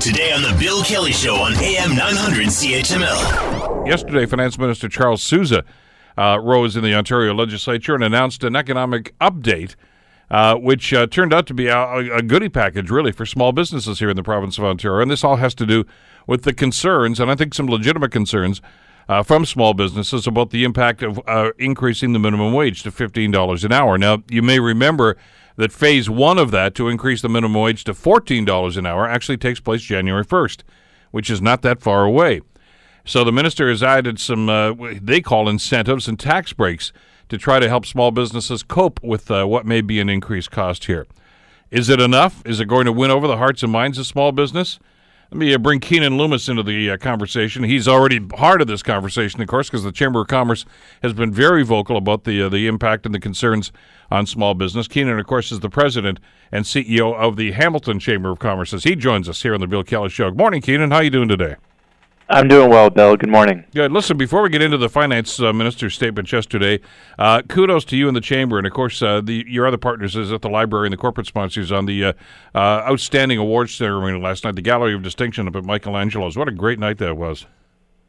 Today on The Bill Kelly Show on AM 900 CHML. Yesterday, Finance Minister Charles Sousa uh, rose in the Ontario legislature and announced an economic update, uh, which uh, turned out to be a, a goodie package, really, for small businesses here in the province of Ontario. And this all has to do with the concerns, and I think some legitimate concerns. Uh, from small businesses about the impact of uh, increasing the minimum wage to $15 an hour. Now, you may remember that phase one of that to increase the minimum wage to $14 an hour actually takes place January 1st, which is not that far away. So the minister has added some, uh, they call incentives and tax breaks to try to help small businesses cope with uh, what may be an increased cost here. Is it enough? Is it going to win over the hearts and minds of small business? Let me uh, bring Keanin Loomis into the uh, conversation. He's already part of this conversation, of course, because the Chamber of Commerce has been very vocal about the uh, the impact and the concerns on small business. Keanin, of course, is the president and CEO of the Hamilton Chamber of Commerce. As he joins us here on the Bill Kelly Show. Good morning, Keenan. How are you doing today? I'm doing well, Bill. Good morning. Good. Listen, before we get into the finance uh, minister's statement yesterday, uh, kudos to you and the chamber, and of course, uh, the, your other partners is at the library and the corporate sponsors on the uh, uh, outstanding awards ceremony last night, the Gallery of Distinction up at Michelangelo's. What a great night that was!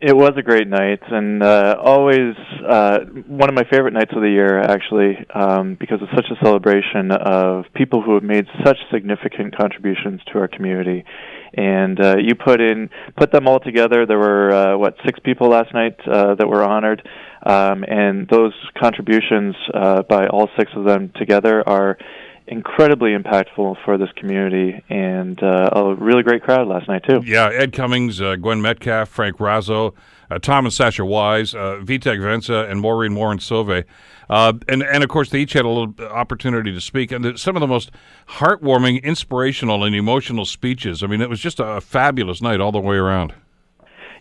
It was a great night, and uh, always uh, one of my favorite nights of the year, actually, um, because it's such a celebration of people who have made such significant contributions to our community and uh, you put in put them all together. There were uh, what six people last night uh, that were honored, um, and those contributions uh, by all six of them together are incredibly impactful for this community and uh, a really great crowd last night too. Yeah, Ed Cummings, uh, Gwen Metcalf, Frank Razzo, uh, Tom and Sasha Wise, uh, Vitek Venza, and Maureen Warren Sauve. Uh, and, and of course, they each had a little opportunity to speak. And the, some of the most heartwarming, inspirational, and emotional speeches. I mean, it was just a fabulous night all the way around.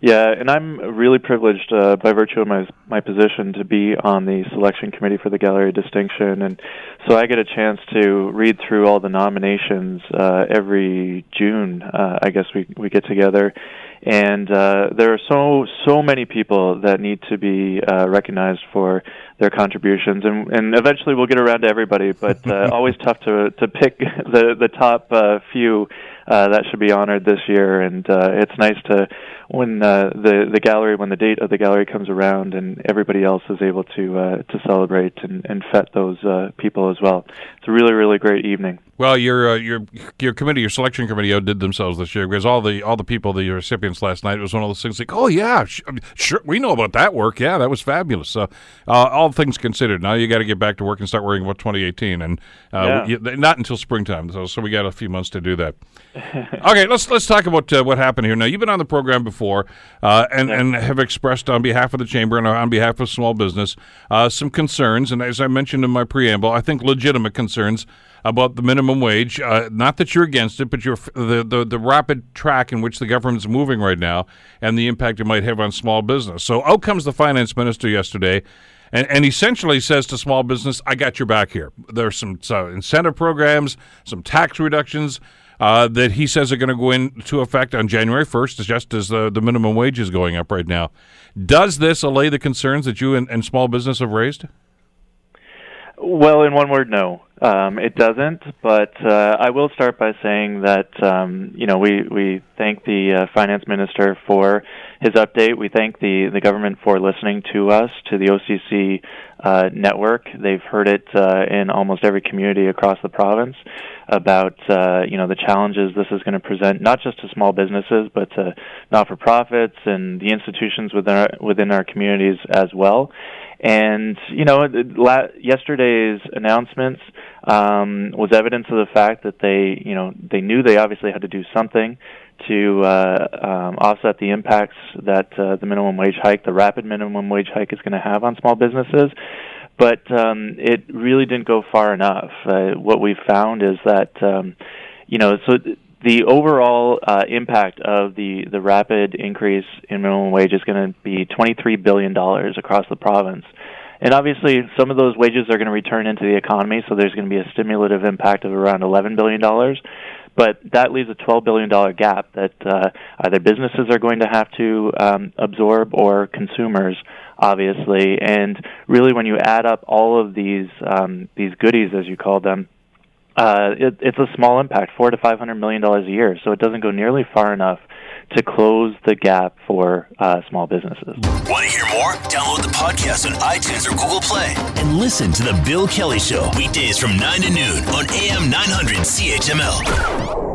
Yeah, and I'm really privileged uh, by virtue of my my position to be on the selection committee for the Gallery Distinction, and so I get a chance to read through all the nominations uh, every June. Uh, I guess we we get together, and uh, there are so so many people that need to be uh, recognized for their contributions, and and eventually we'll get around to everybody. But uh, always tough to to pick the the top uh, few uh, that should be honored this year, and uh, it's nice to when uh, the the gallery when the date of the gallery comes around and everybody else is able to uh, to celebrate and, and fet those uh, people as well. It's a really really great evening. Well, your uh, your your committee, your selection committee, outdid themselves this year because all the all the people, the recipients last night, it was one of those things like, oh yeah, sh- sure, we know about that work. Yeah, that was fabulous. So, uh, all things considered, now you got to get back to work and start worrying about 2018, and uh, yeah. we, not until springtime. So, so we got a few months to do that. okay, let's let's talk about uh, what happened here. Now, you've been on the program before, uh, and and have expressed on behalf of the chamber and on behalf of small business uh, some concerns, and as I mentioned in my preamble, I think legitimate concerns about the minimum wage. Uh, not that you're against it, but you're the, the the rapid track in which the government's moving right now and the impact it might have on small business. So out comes the finance minister yesterday. And, and essentially says to small business, I got your back here. There's some incentive programs, some tax reductions uh, that he says are going to go into effect on January 1st, just as the, the minimum wage is going up right now. Does this allay the concerns that you and, and small business have raised? Well, in one word, no. Um, it doesn't, but uh, I will start by saying that um, you know we we thank the uh, finance minister for his update. We thank the the government for listening to us, to the OCC uh, network. They've heard it uh, in almost every community across the province about uh, you know the challenges this is going to present, not just to small businesses, but to not for profits and the institutions within our, within our communities as well. And you know, la- yesterday's announcements um, was evidence of the fact that they, you know, they knew they obviously had to do something to uh, um, offset the impacts that uh, the minimum wage hike, the rapid minimum wage hike, is going to have on small businesses. But um, it really didn't go far enough. Uh, what we found is that, um, you know, so. Th- the overall uh, impact of the, the rapid increase in minimum wage is going to be $23 billion across the province. And obviously, some of those wages are going to return into the economy, so there's going to be a stimulative impact of around $11 billion. But that leaves a $12 billion gap that uh, either businesses are going to have to um, absorb or consumers, obviously. And really, when you add up all of these um, these goodies, as you call them, uh, it, it's a small impact, four to five hundred million dollars a year. So it doesn't go nearly far enough to close the gap for uh, small businesses. Want to hear more? Download the podcast on iTunes or Google Play and listen to the Bill Kelly Show weekdays from nine to noon on AM nine hundred CHML.